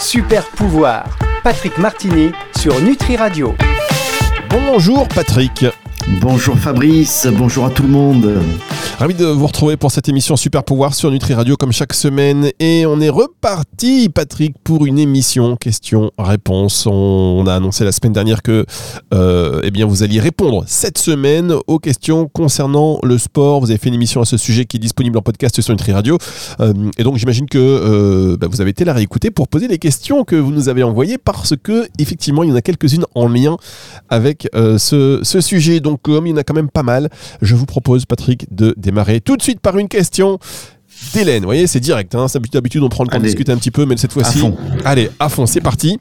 Super pouvoir. Patrick Martini sur Nutri Radio. Bonjour Patrick. Bonjour Fabrice, bonjour à tout le monde. Ravi de vous retrouver pour cette émission Super Pouvoir sur Nutri Radio comme chaque semaine. Et on est reparti, Patrick, pour une émission questions-réponses. On a annoncé la semaine dernière que euh, eh bien, vous alliez répondre cette semaine aux questions concernant le sport. Vous avez fait une émission à ce sujet qui est disponible en podcast sur Nutri Radio. Euh, et donc j'imagine que euh, bah, vous avez été la réécouter pour poser les questions que vous nous avez envoyées parce que effectivement il y en a quelques-unes en lien avec ce, sujet. Donc comme il y en a quand même pas mal, je vous propose, Patrick, de démarrer tout de suite par une question d'Hélène. Vous voyez, c'est direct. Hein. D'habitude, on prend le temps de discuter un petit peu, mais cette fois-ci, allez, à fond, c'est parti.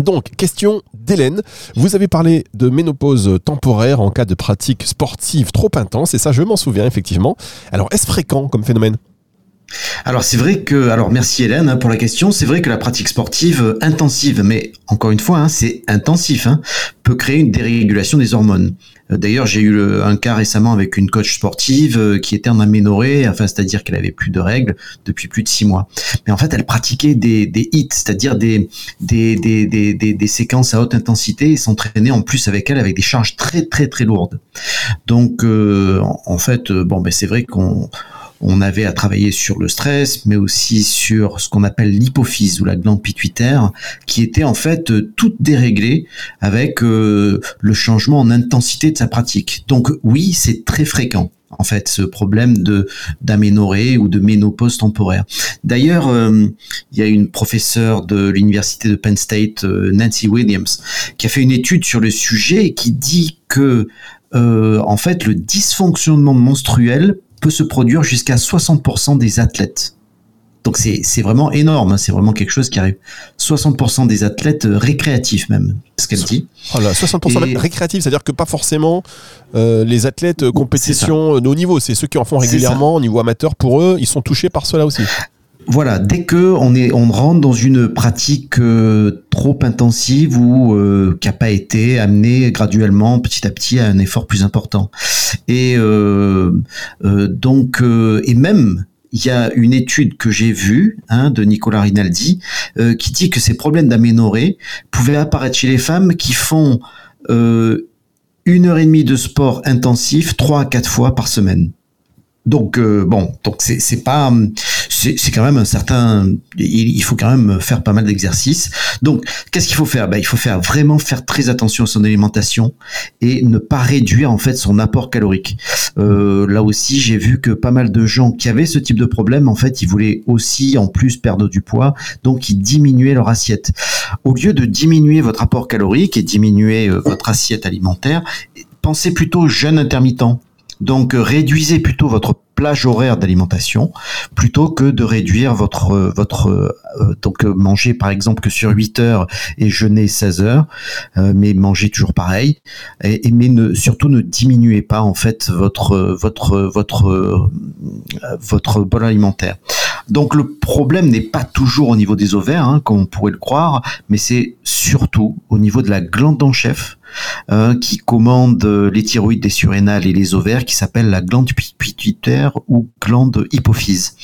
Donc, question d'Hélène. Vous avez parlé de ménopause temporaire en cas de pratique sportive trop intense, et ça, je m'en souviens effectivement. Alors, est-ce fréquent comme phénomène? Alors c'est vrai que, alors merci Hélène hein, pour la question, c'est vrai que la pratique sportive euh, intensive, mais encore une fois, hein, c'est intensif, hein, peut créer une dérégulation des hormones. Euh, d'ailleurs, j'ai eu un cas récemment avec une coach sportive euh, qui était en aménorrhée, enfin c'est-à-dire qu'elle avait plus de règles depuis plus de six mois. Mais en fait, elle pratiquait des, des hits, c'est-à-dire des des, des, des, des, séquences à haute intensité et s'entraînait en plus avec elle avec des charges très très très lourdes. Donc en fait, bon ben c'est vrai qu'on on avait à travailler sur le stress, mais aussi sur ce qu'on appelle l'hypophyse ou la glande pituitaire, qui était en fait euh, toute déréglée avec euh, le changement en intensité de sa pratique. Donc oui, c'est très fréquent en fait ce problème de d'aménorrhée ou de ménopause temporaire. D'ailleurs, euh, il y a une professeure de l'université de Penn State, Nancy Williams, qui a fait une étude sur le sujet et qui dit que en fait le dysfonctionnement menstruel peut se produire jusqu'à 60% des athlètes. Donc c'est vraiment énorme, hein. c'est vraiment quelque chose qui arrive. 60% des athlètes euh, récréatifs même, ce qu'elle dit. Oh 60% récréatifs, c'est-à-dire que pas forcément euh, les athlètes euh, compétition de haut niveau, c'est ceux qui en font régulièrement au niveau amateur. Pour eux, ils sont touchés par cela aussi. Voilà, dès que on est, on rentre dans une pratique euh, trop intensive ou euh, qui n'a pas été amenée graduellement, petit à petit, à un effort plus important. Et euh, donc, et même il y a une étude que j'ai vue hein, de Nicolas Rinaldi qui dit que ces problèmes d'aménorrhée pouvaient apparaître chez les femmes qui font une heure et demie de sport intensif trois à quatre fois par semaine. Donc bon, donc c'est c'est pas c'est quand même un certain, il, faut quand même faire pas mal d'exercices. Donc, qu'est-ce qu'il faut faire? Ben, Il faut faire vraiment faire très attention à son alimentation et ne pas réduire en fait son apport calorique. Euh, là aussi, j'ai vu que pas mal de gens qui avaient ce type de problème, en fait, ils voulaient aussi en plus perdre du poids, donc ils diminuaient leur assiette. Au lieu de diminuer votre apport calorique et diminuer euh, votre assiette alimentaire, pensez plutôt jeûne intermittent. Donc réduisez plutôt votre plage horaire d'alimentation plutôt que de réduire votre votre euh, donc euh, manger par exemple que sur 8 heures et jeûner 16 heures euh, mais manger toujours pareil et, mais ne, surtout ne diminuez pas en fait votre votre votre votre bol alimentaire. Donc le problème n'est pas toujours au niveau des ovaires hein, comme on pourrait le croire mais c'est surtout au niveau de la glande en chef qui commande les thyroïdes, les surrénales et les ovaires qui s'appelle la glande pituitaire ou glande hypophyse.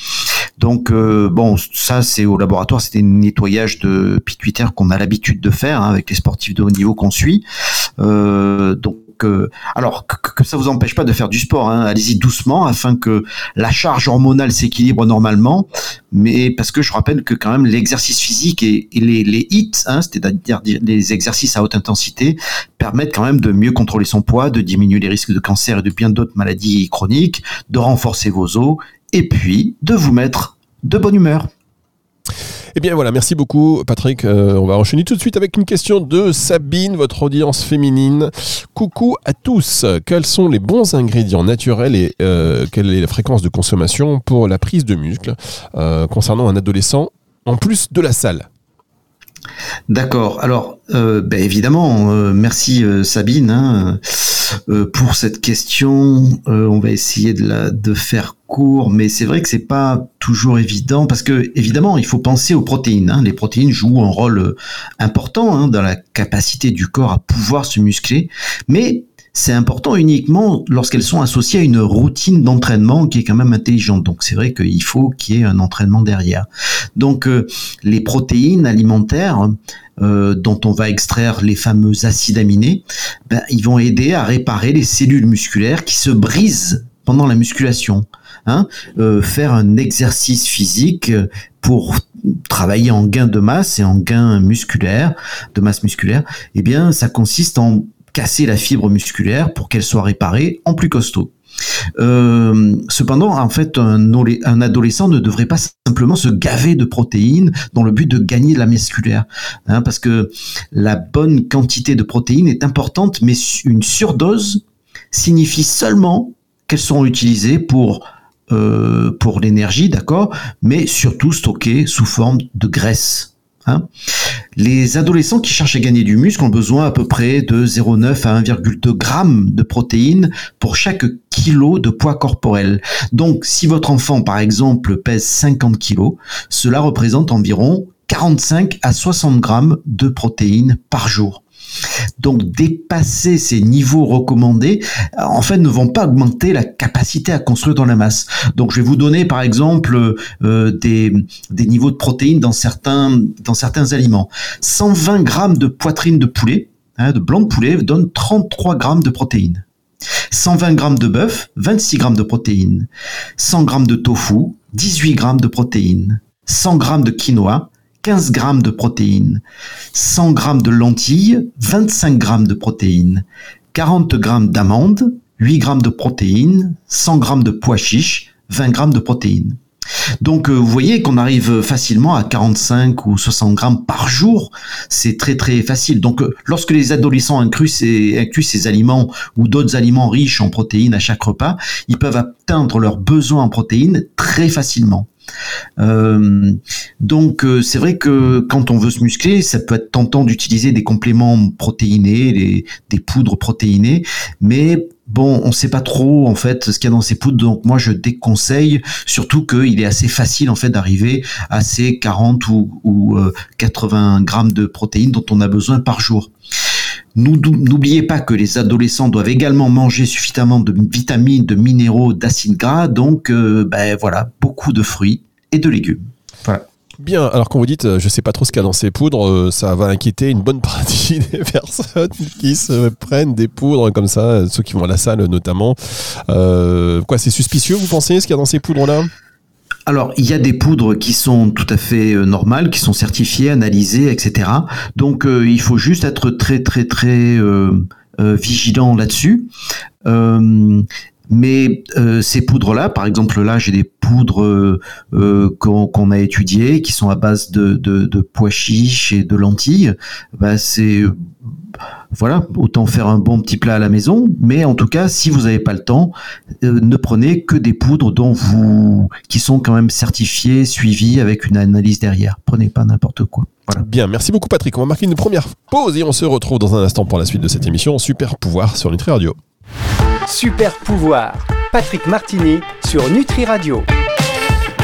Donc euh, bon, ça c'est au laboratoire, c'était un nettoyage de pituitaire qu'on a l'habitude de faire hein, avec les sportifs de haut niveau qu'on suit. Euh, alors que, ça vous empêche pas de faire du sport, hein. allez-y doucement afin que la charge hormonale s'équilibre normalement. Mais parce que je rappelle que quand même l'exercice physique et, les, les hits, hein, c'est-à-dire les exercices à haute intensité, permettent quand même de mieux contrôler son poids, de diminuer les risques de cancer et de bien d'autres maladies chroniques, de renforcer vos os et puis de vous mettre de bonne humeur. Eh bien voilà, merci beaucoup Patrick. Euh, on va enchaîner tout de suite avec une question de Sabine, votre audience féminine. Coucou à tous. Quels sont les bons ingrédients naturels et euh, quelle est la fréquence de consommation pour la prise de muscle euh, concernant un adolescent en plus de la salle? D'accord. Alors, ben évidemment, merci Sabine. Hein. Euh, pour cette question. Euh, on va essayer de, la, faire court, mais c'est vrai que c'est pas toujours évident parce que évidemment il faut penser aux protéines. Hein. Les protéines jouent un rôle euh, important hein, dans la capacité du corps à pouvoir se muscler, mais c'est important uniquement lorsqu'elles sont associées à une routine d'entraînement qui est quand même intelligente. Donc c'est vrai qu'il faut qu'il y ait un entraînement derrière. Donc euh, les protéines alimentaires euh, dont on va extraire les fameux acides aminés, ben, ils vont aider à réparer les cellules musculaires qui se brisent pendant la musculation. Hein, euh, faire un exercice physique pour travailler en gain de masse et en gain musculaire, de masse musculaire, eh bien, ça consiste en casser la fibre musculaire pour qu'elle soit réparée en plus costaud. Euh, cependant, en fait, un, adolescent ne devrait pas simplement se gaver de protéines dans le but de gagner de la musculaire, hein, parce que la bonne quantité de protéines est importante, mais une surdose signifie seulement qu'elles seront utilisées pour euh, pour l'énergie, d'accord, mais surtout stockées sous forme de graisse. Hein. Les adolescents qui cherchent à gagner du muscle ont besoin à peu près de 0,9 à 1,2 grammes de protéines pour chaque kilo de poids corporel. Donc, si votre enfant, par exemple, pèse 50 kilos, cela représente environ 45 à 60 grammes de protéines par jour. Donc dépasser ces niveaux recommandés, en fait, ne vont pas augmenter la capacité à construire dans la masse. Donc je vais vous donner par exemple euh, des, des niveaux de protéines dans certains, dans certains aliments. 120 grammes de poitrine de poulet, hein, de blanc de poulet, donne 33 grammes de protéines. 120 grammes de bœuf, 26 grammes de protéines. 100 grammes de tofu, 18 grammes de protéines. 100 grammes de quinoa, 15 grammes de protéines, 100 grammes de lentilles, 25 grammes de protéines, 40 grammes d'amandes, 8 grammes de protéines, 100 grammes de pois chiches, 20 grammes de protéines. Donc euh, vous voyez qu'on arrive facilement à 45 ou 60 grammes par jour. C'est très très facile. Donc euh, lorsque les adolescents incluent incluent ces aliments ou d'autres aliments riches en protéines à chaque repas, ils peuvent atteindre leurs besoins en protéines très facilement. Euh, donc c'est vrai que quand on veut se muscler, ça peut être tentant d'utiliser des compléments protéinés, des poudres protéinées, mais Bon, on ne sait pas trop en fait ce qu'il y a dans ces poudres, donc moi je déconseille, surtout qu'il est assez facile en fait d'arriver à ces 40 ou, 80 euh, grammes de protéines dont on a besoin par jour. N'oubliez pas que les adolescents doivent également manger suffisamment de vitamines, de minéraux, d'acides gras, donc euh, ben voilà, beaucoup de fruits et de légumes. Voilà. Bien, alors quand vous dites euh, je sais pas trop ce qu'il y a dans ces poudres, euh, ça va inquiéter une bonne partie des personnes qui se prennent des poudres comme ça, ceux qui vont à la salle notamment. quoi, c'est suspicieux, vous pensez, ce qu'il y a dans ces poudres-là? Alors, il y a des poudres qui sont tout à fait normales, qui sont certifiées, analysées, etc. Donc, il faut juste être très, très, très vigilant là-dessus. Mais euh, ces poudres-là, par exemple là, j'ai des poudres euh, euh, qu'on a étudiées, qui sont à base de, de, pois chiches et de lentilles. Bah, c'est voilà, autant faire un bon petit plat à la maison. Mais en tout cas, si vous n'avez pas le temps, ne prenez que des poudres dont vous, qui sont quand même certifiées, suivies avec une analyse derrière. Prenez pas n'importe quoi. Bien, merci beaucoup Patrick. On va marquer une première pause et on se retrouve dans un instant pour la suite de cette émission Super Pouvoir sur Nutri Radio. Super pouvoir. Patrick Martini sur Nutri Radio.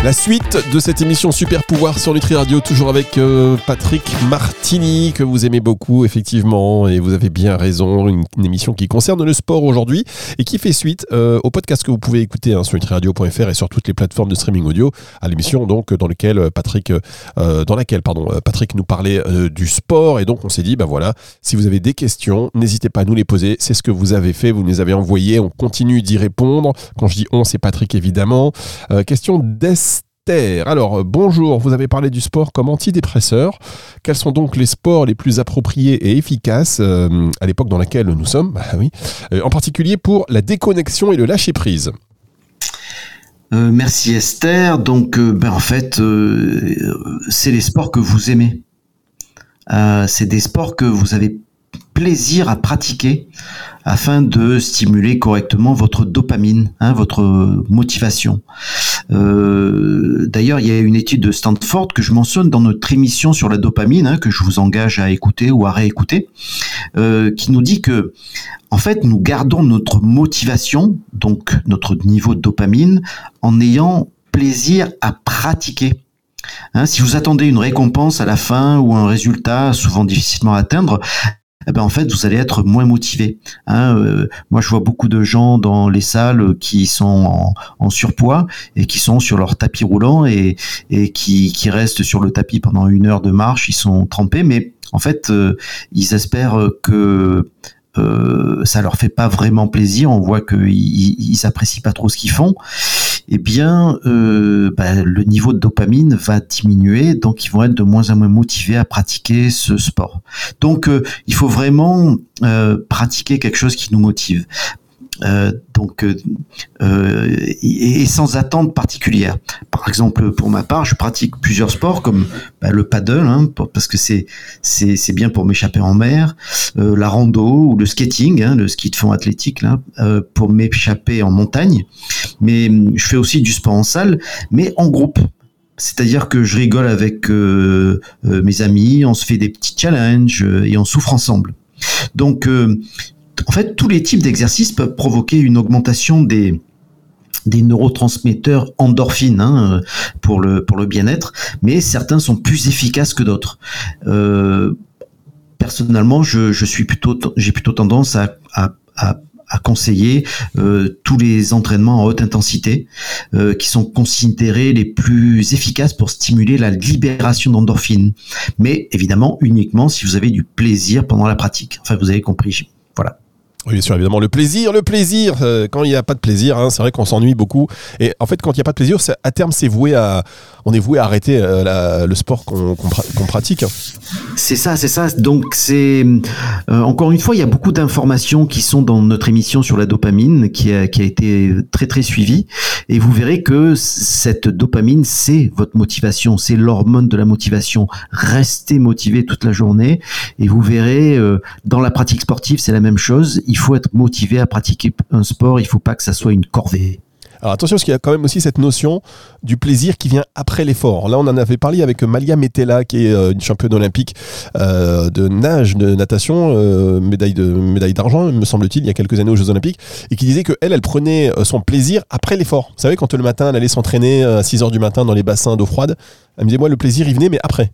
La suite de cette émission Super Pouvoir sur Nutri Radio, toujours avec euh, Patrick Martini, que vous aimez beaucoup, effectivement, et vous avez bien raison, une, émission qui concerne le sport aujourd'hui et qui fait suite euh, au podcast que vous pouvez écouter hein, sur nutriradio.fr et sur toutes les plateformes de streaming audio, à l'émission donc dans lequel Patrick, euh, dans laquelle pardon, Patrick nous parlait du sport, et donc on s'est dit, bah voilà, si vous avez des questions, n'hésitez pas à nous les poser, c'est ce que vous avez fait, vous nous les avez envoyées, on continue d'y répondre. Quand je dis on, c'est Patrick évidemment. question alors, euh, bonjour, vous avez parlé du sport comme antidépresseur. Quels sont donc les sports les plus appropriés et efficaces euh, à l'époque dans laquelle nous sommes? Bah. Euh, En particulier pour la déconnexion et le lâcher-prise. merci Esther. Donc, ben, en fait, c'est les sports que vous aimez. c'est des sports que vous avez plaisir à pratiquer afin de stimuler correctement votre dopamine, hein, votre motivation. Euh, d'ailleurs, il y a une étude de Stanford que je mentionne dans notre émission sur la dopamine, hein, que je vous engage à écouter ou à réécouter, euh, qui nous dit que, en fait, nous gardons notre motivation, donc notre niveau de dopamine, en ayant plaisir à pratiquer. Hein, si vous attendez une récompense à la fin ou un résultat souvent difficilement à atteindre, eh ben en fait vous allez être moins motivé. Hein. Euh, moi je vois beaucoup de gens dans les salles qui sont en, surpoids et qui sont sur leur tapis roulant et, et qui, qui restent sur le tapis pendant une heure de marche, ils sont trempés, mais en fait euh, ils espèrent que euh, ça leur fait pas vraiment plaisir, on voit qu'ils ils apprécient pas trop ce qu'ils font, eh bien, euh, bah, le niveau de dopamine va diminuer, donc ils vont être de moins en moins motivés à pratiquer ce sport. Donc, euh, il faut vraiment euh, pratiquer quelque chose qui nous motive. Euh, donc euh, euh, et, sans attente particulière. Par exemple, pour ma part, je pratique plusieurs sports comme bah, le paddle, hein, parce que c'est c'est bien pour m'échapper en mer, la rando ou le skating, hein, le ski de fond athlétique là, pour m'échapper en montagne. Mais je fais aussi du sport en salle, mais en groupe. C'est-à-dire que je rigole avec mes amis, on se fait des petits challenges et on souffre ensemble. Donc en fait, tous les types d'exercices peuvent provoquer une augmentation des, neurotransmetteurs endorphines hein, pour le pour le bien-être, mais certains sont plus efficaces que d'autres. Euh, personnellement, j'ai plutôt tendance à, conseiller euh, tous les entraînements en haute intensité euh, qui sont considérés les plus efficaces pour stimuler la libération d'endorphines. Mais évidemment uniquement si vous avez du plaisir pendant la pratique. Enfin, vous avez compris. Voilà. Oui, bien sûr, évidemment. Le plaisir, le plaisir. Euh, quand il n'y a pas de plaisir, hein, c'est vrai qu'on s'ennuie beaucoup. Et en fait, quand il n'y a pas de plaisir, à terme, c'est voué à, on est voué à arrêter euh, le sport qu'on pratique. C'est ça, c'est ça. Donc, c'est euh, encore une fois, il y a beaucoup d'informations qui sont dans notre émission sur la dopamine, qui a, été très très suivie. Et vous verrez que cette dopamine, c'est votre motivation, c'est l'hormone de la motivation. Restez motivé toute la journée, et vous verrez dans la pratique sportive, c'est la même chose faut être motivé à pratiquer un sport, il ne faut pas que ça soit une corvée. Alors attention, parce qu'il y a quand même aussi cette notion du plaisir qui vient après l'effort. Là, on en avait parlé avec Malia Metella, qui est euh, une championne olympique euh, de nage, de natation, euh, médaille d'argent, me semble-t-il, il y a quelques années aux Jeux Olympiques, et qui disait que elle, elle prenait son plaisir après l'effort. Vous savez, quand le matin, elle allait s'entraîner à 6 h du matin dans les bassins d'eau froide, elle me disait, moi, le plaisir, il venait, mais après.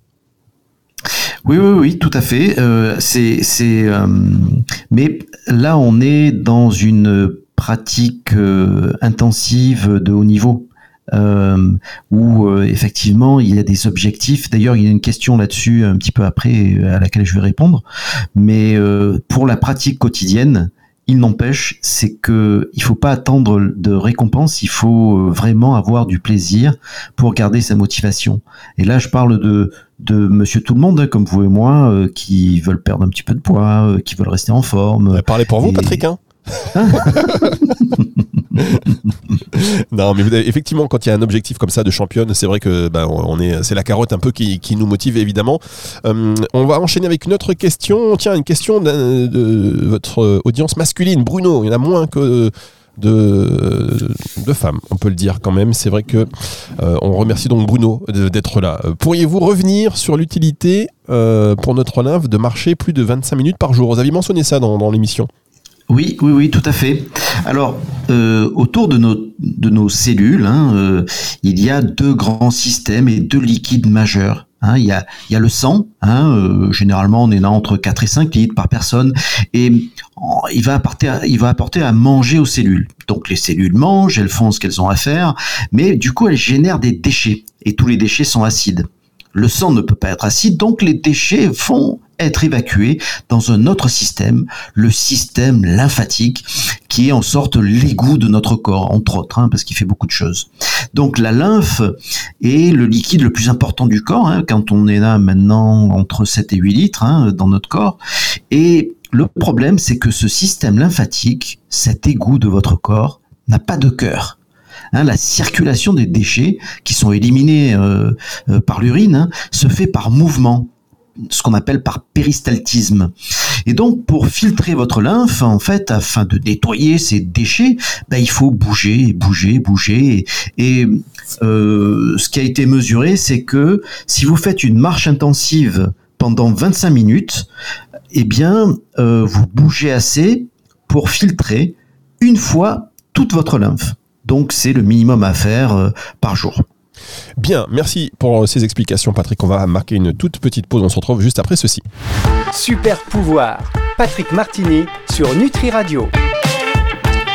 Oui, oui, oui, tout à fait. Euh, c'est, c'est, euh, mais là, on est dans une pratique euh, intensive de haut niveau. où effectivement il y a des objectifs. D'ailleurs, il y a une question là-dessus un petit peu après à laquelle je vais répondre. Mais pour la pratique quotidienne, il n'empêche, c'est que il faut pas attendre de récompense, il faut vraiment avoir du plaisir pour garder sa motivation. Et là, je parle de de Monsieur Tout le Monde, hein, comme vous et moi, euh, qui veulent perdre un petit peu de poids, euh, qui veulent rester en forme. Parlez pour vous, Patrick. Hein non, mais effectivement, quand il y a un objectif comme ça de championne, c'est vrai que ben, on est, c'est la carotte un peu qui, nous motive évidemment. Euh, on va enchaîner avec une autre question. Tiens, une question de votre audience masculine, Bruno. Il y en a moins que de, de femmes, on peut le dire quand même. C'est vrai que euh, on remercie donc Bruno d'être là. Pourriez-vous revenir sur l'utilité euh, pour notre lymphe de marcher plus de 25 minutes par jour? Vous aviez mentionné ça dans, l'émission. Oui, oui, oui, tout à fait. Alors, euh, autour de nos, de nos cellules, hein, il y a deux grands systèmes et deux liquides majeurs. Hein, il, y a, il y a le sang, hein, euh, généralement on est là entre 4 et 5 litres par personne, et il va, apporter, il va apporter à manger aux cellules. Donc les cellules mangent, elles font ce qu'elles ont à faire, mais du coup elles génèrent des déchets, et tous les déchets sont acides. Le sang ne peut pas être acide, donc les déchets vont être évacués dans un autre système, le système lymphatique, qui est en sorte l'égout de notre corps, entre autres, hein, parce qu'il fait beaucoup de choses. Donc la lymphe est le liquide le plus important du corps, hein, quand on est là maintenant entre 7 et 8 litres hein, dans notre corps. Et le problème, c'est que ce système lymphatique, cet égout de votre corps, n'a pas de cœur. la circulation des déchets qui sont éliminés euh, euh, par l'urine se fait par mouvement ce qu'on appelle par péristaltisme. Et donc, pour filtrer votre lymphe, en fait, afin de nettoyer ces déchets, ben, il faut bouger, bouger, bouger. Et euh, ce qui a été mesuré, c'est que si vous faites une marche intensive pendant 25 minutes, eh bien, euh, vous bougez assez pour filtrer une fois toute votre lymphe. Donc, c'est le minimum à faire euh, par jour. Bien, merci pour ces explications Patrick. On va marquer une toute petite pause. On se retrouve juste après ceci. Super pouvoir Patrick Martini sur Nutri Radio.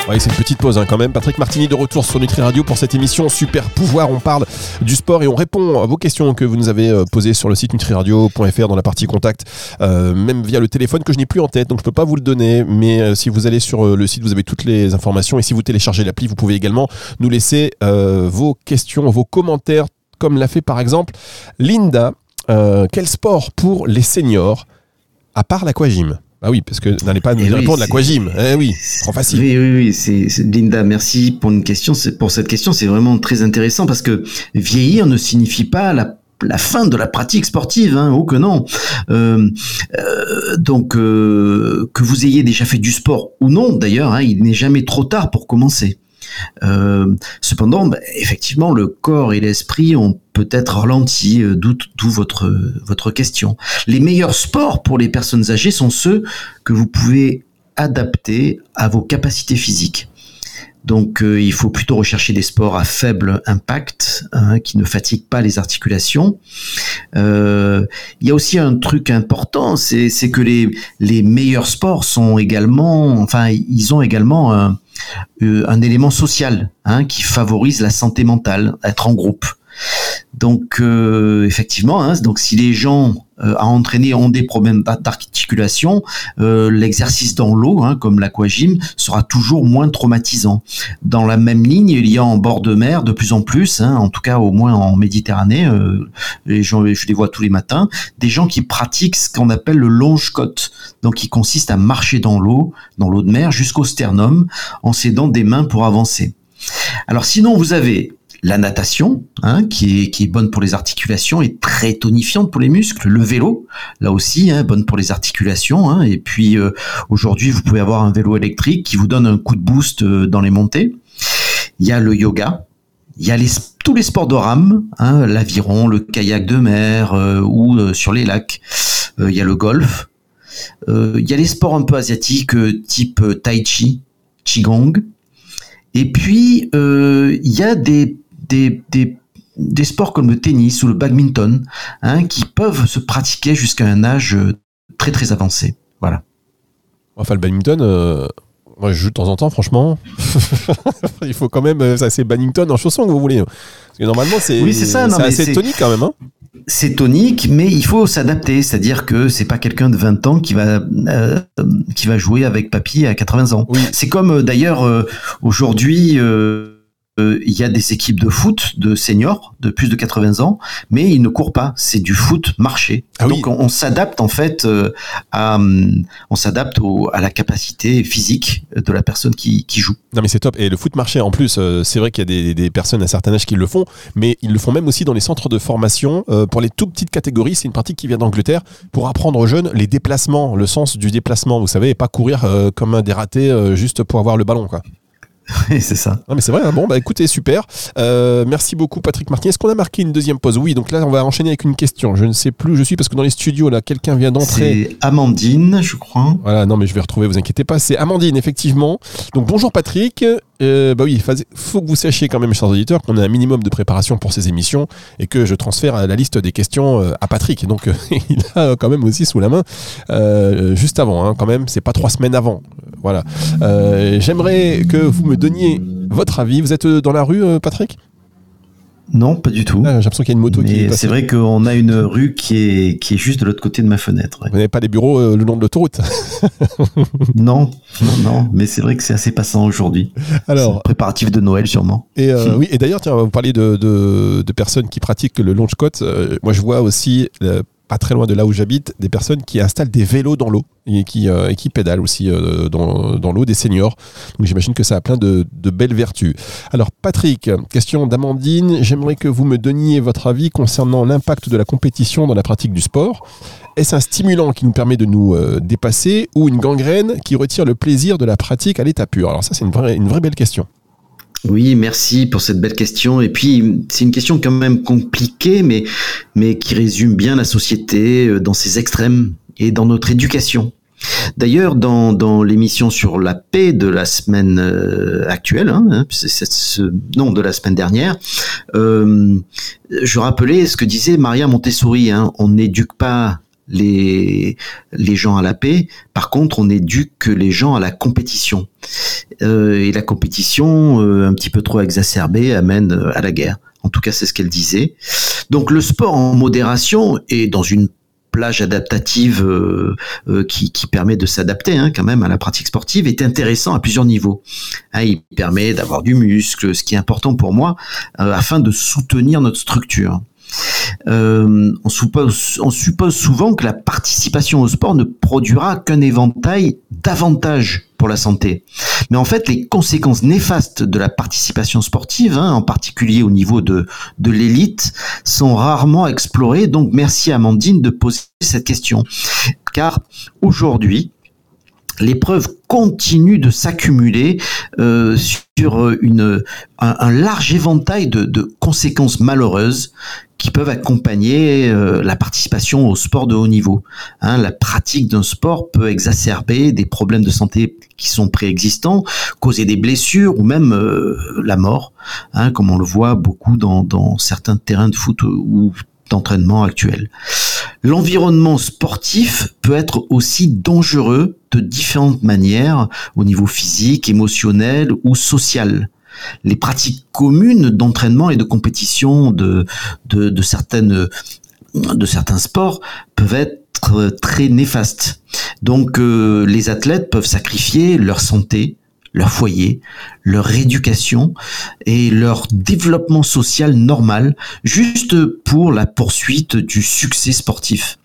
Oui, c'est une petite pause hein, quand même. Patrick Martini de retour sur Nutri Radio pour cette émission Super Pouvoir. On parle du sport et on répond à vos questions que vous nous avez euh, posées sur le site nutriradio.fr dans la partie contact, euh, même via le téléphone que je n'ai plus en tête, donc je peux pas vous le donner. Mais euh, si vous allez sur le site, vous avez toutes les informations et si vous téléchargez l'appli, vous pouvez également nous laisser vos questions, vos commentaires, comme l'a fait par exemple Linda. quel sport pour les seniors à part l'aquagym? Ah oui, parce que n'allez pas nous eh répondre l'aquagym. Eh oui, trop facile. Oui, oui, oui. C'est, Linda, merci pour une question. Pour cette question, c'est vraiment très intéressant parce que vieillir ne signifie pas la la fin de la pratique sportive, hein, oh que non. Euh, euh, donc euh, que vous ayez déjà fait du sport ou non, d'ailleurs, hein, il n'est jamais trop tard pour commencer. Euh, cependant, bah, effectivement, le corps et l'esprit ont peut-être ralenti, euh, d'où votre, votre question. Les meilleurs sports pour les personnes âgées sont ceux que vous pouvez adapter à vos capacités physiques. Donc euh, il faut plutôt rechercher des sports à faible impact, hein, qui ne fatiguent pas les articulations. Il y a aussi un truc important, c'est que les, les meilleurs sports sont également, enfin ils ont également un, un élément social hein, qui favorise la santé mentale, être en groupe. Donc euh, effectivement, hein, si les gens euh, à entraîner ont des problèmes d'articulation, euh, l'exercice dans l'eau, hein, comme l'aquagym, sera toujours moins traumatisant. Dans la même ligne, il y a en bord de mer de plus en plus, hein, en tout cas au moins en Méditerranée, je les vois tous les matins, des gens qui pratiquent ce qu'on appelle le longe-côte, donc qui consiste à marcher dans l'eau, dans l'eau de mer, jusqu'au sternum, en s'aidant des mains pour avancer. Alors sinon, vous avez la natation, hein, qui, est, qui est bonne pour les articulations et très tonifiante pour les muscles. Le vélo, là aussi, hein, bonne pour les articulations. Hein. Et puis euh, aujourd'hui, vous pouvez avoir un vélo électrique qui vous donne un coup de boost euh, dans les montées. Il y a le yoga. Il y a tous les sports de rame, l'aviron, le kayak de mer euh, ou sur les lacs. il y a le golf. il y a les sports un peu asiatiques type tai chi, qigong. Et puis, il y a des des, des, sports comme le tennis ou le badminton hein, qui peuvent se pratiquer jusqu'à un âge euh, très très avancé. Voilà. Enfin, le badminton, euh, moi je joue de temps en temps, franchement. Il faut quand même, euh, ça c'est badminton en chaussons que vous voulez. Parce que normalement, c'est oui, ça, assez tonique quand même. Hein. c'est tonique, mais il faut s'adapter. C'est-à-dire que c'est pas quelqu'un de 20 ans qui va qui va jouer avec papy à 80 ans. C'est comme d'ailleurs aujourd'hui. Euh, il y a des équipes de foot de seniors de plus de 80 ans, mais ils ne courent pas. C'est du foot marché. Ah Donc on, s'adapte en fait euh, à, on s'adapte à la capacité physique de la personne qui, joue. Non mais c'est top. Et le foot marché en plus, euh, c'est vrai qu'il y a des, personnes à certain âge qui le font, mais ils le font même aussi dans les centres de formation pour les tout petites catégories. C'est une pratique qui vient d'Angleterre pour apprendre aux jeunes les déplacements, le sens du déplacement, vous savez, et pas courir comme un dératé juste pour avoir le ballon quoi. Oui, c'est ça. Non, mais c'est vrai. Hein. Bon, bah écoutez, super. Euh, merci beaucoup, Patrick Martin. Est-ce qu'on a marqué une deuxième pause Oui, donc là, on va enchaîner avec une question. Je ne sais plus où je suis parce que dans les studios, là, quelqu'un vient d'entrer. C'est Amandine, je crois. Voilà, non, mais je vais retrouver, vous inquiétez pas. C'est Amandine, effectivement. Donc, bonjour, Patrick. Euh, bah oui, faut que vous sachiez quand même, chers auditeurs, qu'on a un minimum de préparation pour ces émissions et que je transfère la liste des questions euh, à Patrick. Donc, il a quand même aussi sous la main, juste avant, hein, quand même, c'est pas trois semaines avant. Voilà. J'aimerais que vous me donniez votre avis. Vous êtes euh, dans la rue, euh, Patrick? Non, pas du tout. Ah, j'ai l'impression qu'il y a une moto qui C'est vrai qu'on a une rue qui est, qui est juste de l'autre côté de ma fenêtre. Vous n'avez pas des bureaux euh, le long de l'autoroute Non, non, non. Mais c'est vrai que c'est assez passant aujourd'hui. Alors, préparatif de Noël sûrement. Et oui. Et d'ailleurs, tiens, vous parlez de, de, personnes qui pratiquent le launch coat. moi, je vois aussi pas très loin de là où j'habite, des personnes qui installent des vélos dans l'eau et qui, euh, qui pédalent aussi euh, dans, dans l'eau, des seniors. Donc j'imagine que ça a plein de, de, belles vertus. Alors Patrick, question d'Amandine, j'aimerais que vous me donniez votre avis concernant l'impact de la compétition dans la pratique du sport. Est-ce un stimulant qui nous permet de nous euh, dépasser ou une gangrène qui retire le plaisir de la pratique à l'état pur? Alors ça c'est une vraie, une vraie belle question. Oui, merci pour cette belle question. Et puis, c'est une question quand même compliquée, mais, mais qui résume bien la société euh, dans ses extrêmes et dans notre éducation. D'ailleurs, dans, dans l'émission sur la paix de la semaine euh, actuelle, hein, hein ce, non, de la semaine dernière, euh, je rappelais ce que disait Maria Montessori. Hein, on n'éduque pas les, gens à la paix. Par contre, on n'éduque les gens à la compétition. Euh, et la compétition, euh, un petit peu trop exacerbée, amène euh, à la guerre. En tout cas, c'est ce qu'elle disait. Donc le sport en modération et dans une plage adaptative qui, qui, permet de s'adapter hein, quand même à la pratique sportive est intéressant à plusieurs niveaux. Hein, il permet d'avoir du muscle, ce qui est important pour moi, afin de soutenir notre structure. Euh, on, suppose, souvent que la participation au sport ne produira qu'un éventail d'avantages pour la santé. Mais en fait, les conséquences néfastes de la participation sportive, hein, en particulier au niveau de l'élite, sont rarement explorées. Donc merci Amandine de poser cette question. Car aujourd'hui, les preuves continuent de s'accumuler euh, sur une, un, large éventail de, de, conséquences malheureuses qui peuvent accompagner euh, la participation au sport de haut niveau. Hein, la pratique d'un sport peut exacerber des problèmes de santé qui sont préexistants, causer des blessures ou même euh, la mort, hein, comme on le voit beaucoup dans, dans certains terrains de foot ou d'entraînement actuels. L'environnement sportif peut être aussi dangereux de différentes manières au niveau physique, émotionnel ou social les pratiques communes d'entraînement et de compétition de, de, certaines, de certains sports peuvent être très néfastes. Donc euh, les athlètes peuvent sacrifier leur santé, leur foyer, leur éducation et leur développement social normal juste pour la poursuite du succès sportif.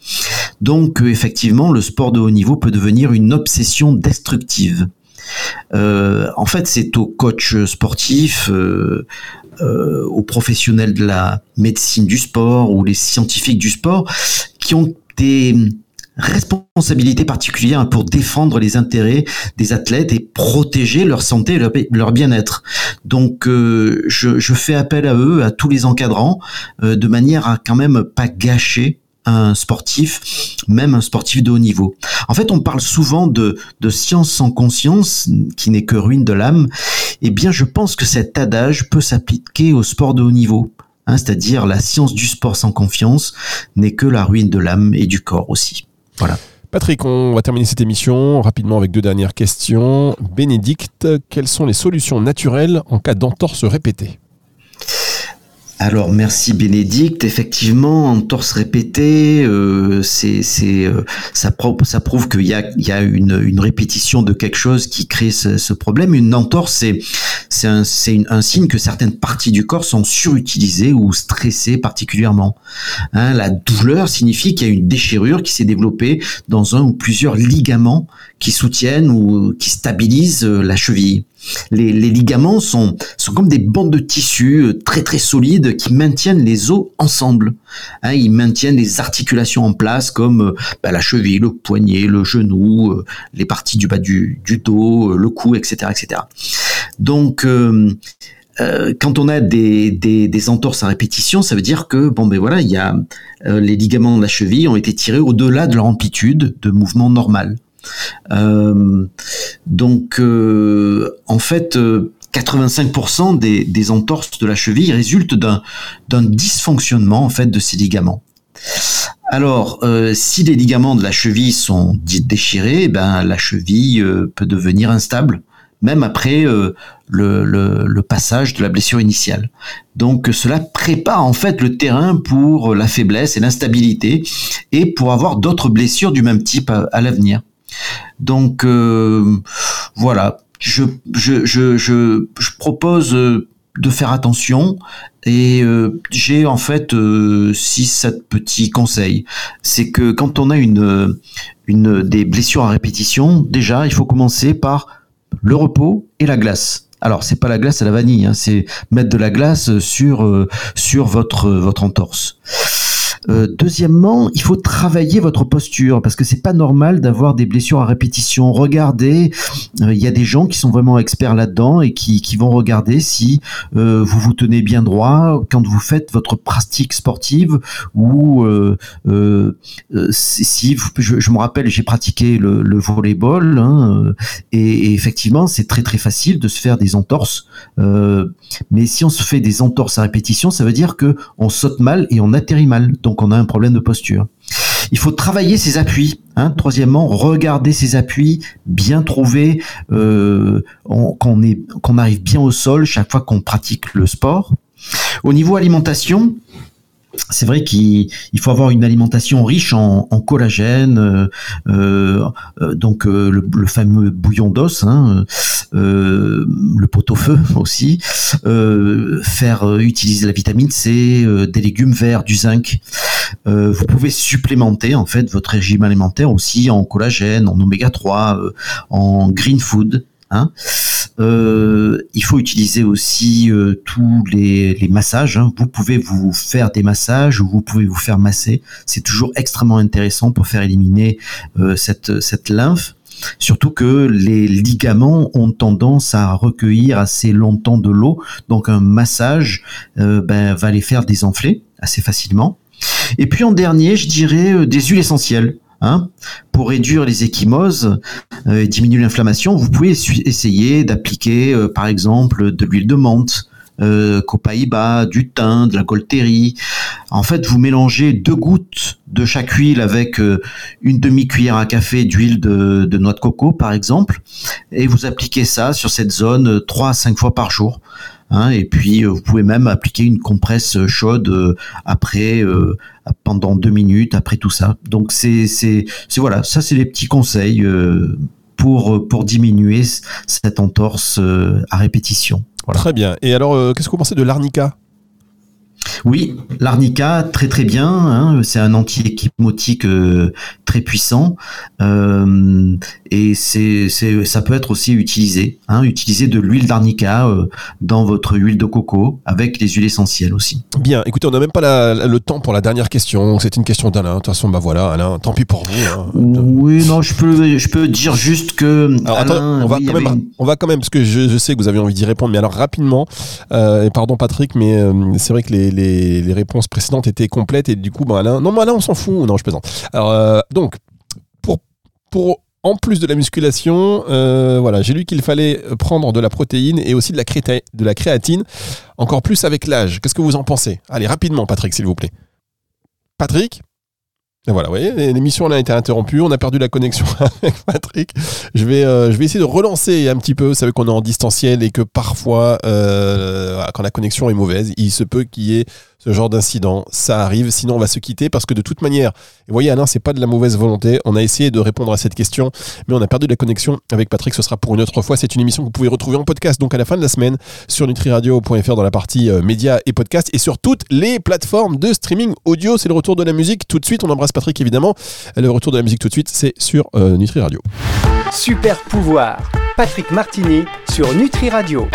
Donc euh, effectivement, le sport de haut niveau peut devenir une obsession destructive. Euh, en fait, c'est aux coachs sportifs, euh, aux professionnels de la médecine du sport ou les scientifiques du sport qui ont des responsabilités particulières pour défendre les intérêts des athlètes et protéger leur santé et leur, bien-être. Donc je, je, fais appel à eux, à tous les encadrants, de manière à quand même pas gâcher un sportif, même un sportif de haut niveau. En fait, on parle souvent de, de science sans conscience, qui n'est que ruine de l'âme. Eh bien, je pense que cet adage peut s'appliquer au sport de haut niveau. Hein, c'est-à-dire la science du sport sans confiance n'est que la ruine de l'âme et du corps aussi. Patrick, on va terminer cette émission rapidement avec deux dernières questions. Bénédicte, quelles sont les solutions naturelles en cas d'entorse répétée? Alors merci Bénédicte. Effectivement, entorse répétée, euh, euh, ça, prouve, ça qu'il y a une, répétition de quelque chose qui crée ce, problème. Une entorse, c'est c'est un c'est un signe que certaines parties du corps sont surutilisées ou stressées particulièrement. Hein, la douleur signifie qu'il y a une déchirure qui s'est développée dans un ou plusieurs ligaments qui soutiennent ou qui stabilisent euh, la cheville. Les, ligaments sont, sont comme des bandes de tissu euh, très très solides qui maintiennent les os ensemble. Hein, ils maintiennent les articulations en place comme euh, bah, la cheville, le poignet, le genou, les parties du bas du, dos, le cou, etc. etc. Donc quand on a des, des, entorses à répétition, ça veut dire que bon ben voilà, il y a les ligaments de la cheville ont été tirés au-delà de leur amplitude de mouvement normal. Euh, donc, euh, en fait, 85% des, des, entorses de la cheville résultent d'un dysfonctionnement en fait de ces ligaments. Alors, euh, si les ligaments de la cheville sont déchirés, ben la cheville peut devenir instable, même après le, passage de la blessure initiale. Donc, cela prépare en fait le terrain pour la faiblesse et l'instabilité, et pour avoir d'autres blessures du même type à l'avenir. Donc euh, voilà, je, propose euh, de faire attention et euh, j'ai en fait euh, six sept petits conseils. C'est que quand on a une des blessures à répétition, déjà il faut commencer par le repos et la glace. Alors c'est pas la glace à la vanille, hein, c'est mettre de la glace sur votre entorse. Euh, deuxièmement, il faut travailler votre posture parce que c'est pas normal d'avoir des blessures à répétition. Regardez, euh, il y a des gens qui sont vraiment experts là-dedans et qui, qui, vont regarder si euh, vous vous tenez bien droit quand vous faites votre pratique sportive ou si je, me rappelle, j'ai pratiqué le, le volleyball hein, et, et, effectivement c'est très très facile de se faire des entorses. mais si on se fait des entorses à répétition, ça veut dire que on saute mal et on atterrit mal. Donc on a un problème de posture. Il faut travailler ses appuis. Hein. Troisièmement, regarder ses appuis, bien trouver euh, qu'on arrive bien au sol chaque fois qu'on pratique le sport. Au niveau alimentation, c'est vrai qu'il faut avoir une alimentation riche en, collagène, euh, euh, euh, donc le, fameux bouillon d'os, hein, le pot-au-feu aussi, faire utiliser la vitamine C, des légumes verts, du zinc. vous pouvez supplémenter en fait votre régime alimentaire aussi en collagène, en oméga 3, en green food. Hein. Euh, il faut utiliser aussi euh, tous les, massages. Hein. Vous pouvez vous faire des massages ou vous pouvez vous faire masser. C'est toujours extrêmement intéressant pour faire éliminer euh, cette, cette lymphe. Surtout que les ligaments ont tendance à recueillir assez longtemps de l'eau, donc un massage ben, va les faire désenfler assez facilement. Et puis en dernier, je dirais des huiles essentielles. Hein, pour réduire les échymoses euh, et diminuer l'inflammation, vous pouvez essayer d'appliquer, euh, par exemple, de l'huile de menthe, euh, copaïba, du thym, de la coltérie. En fait, vous mélangez deux gouttes de chaque huile avec une demi-cuillère à café d'huile de, de, noix de coco, par exemple, et vous appliquez ça sur cette zone trois à cinq fois par jour. Hein, et puis vous pouvez même appliquer une compresse chaude après pendant deux minutes après tout ça. Donc c'est voilà, ça c'est les petits conseils euh, pour diminuer cette entorse euh, à répétition. Très bien. Et alors, euh, qu'est-ce que vous pensez de l'arnica? Oui, l'arnica, très très bien. Hein, c'est un anti-équimotique euh, très puissant euh, et c'est, ça peut être aussi utilisé. Hein, utiliser de l'huile d'arnica euh, dans votre huile de coco avec les huiles essentielles aussi. Bien, écoutez, on n'a même pas le temps pour la dernière question. C'est une question d'Alain. De toute façon, bah voilà, Alain, tant pis pour vous. Hein. Oui, non, je peux, je peux dire juste que. on, va quand même, on va quand même, parce que je, sais que vous avez envie d'y répondre, mais alors rapidement, et pardon Patrick, mais c'est vrai que les les, réponses précédentes étaient complètes et du coup, ben Alain, non, mais on s'en fout. Non, je plaisante. Alors, euh, donc, pour, pour en plus de la musculation, euh, voilà, j'ai lu qu'il fallait prendre de la protéine et aussi de la, de la créatine, encore plus avec l'âge. Qu'est-ce que vous en pensez? Allez, rapidement, Patrick, s'il vous plaît. Patrick? Voilà, vous voyez, l'émission a été interrompue, on a perdu la connexion avec Patrick. Je vais, euh, je vais essayer de relancer un petit peu. Vous savez qu'on est en distanciel et que parfois, quand la connexion est mauvaise, il se peut qu'il y ait ce genre d'incident. Ça arrive, sinon on va se quitter parce que de toute manière, vous voyez Alain, c'est pas de la mauvaise volonté. On a essayé de répondre à cette question, mais on a perdu la connexion avec Patrick. Ce sera pour une autre fois. C'est une émission que vous pouvez retrouver en podcast, donc à la fin de la semaine, sur nutriradio.fr dans la partie euh, médias et podcast et sur toutes les plateformes de streaming audio. C'est le retour de la musique tout de suite. On embrasse Patrick évidemment. Le retour de la musique tout de suite, c'est sur euh, Nutri Radio. Super pouvoir, Patrick Martini sur Nutri Radio.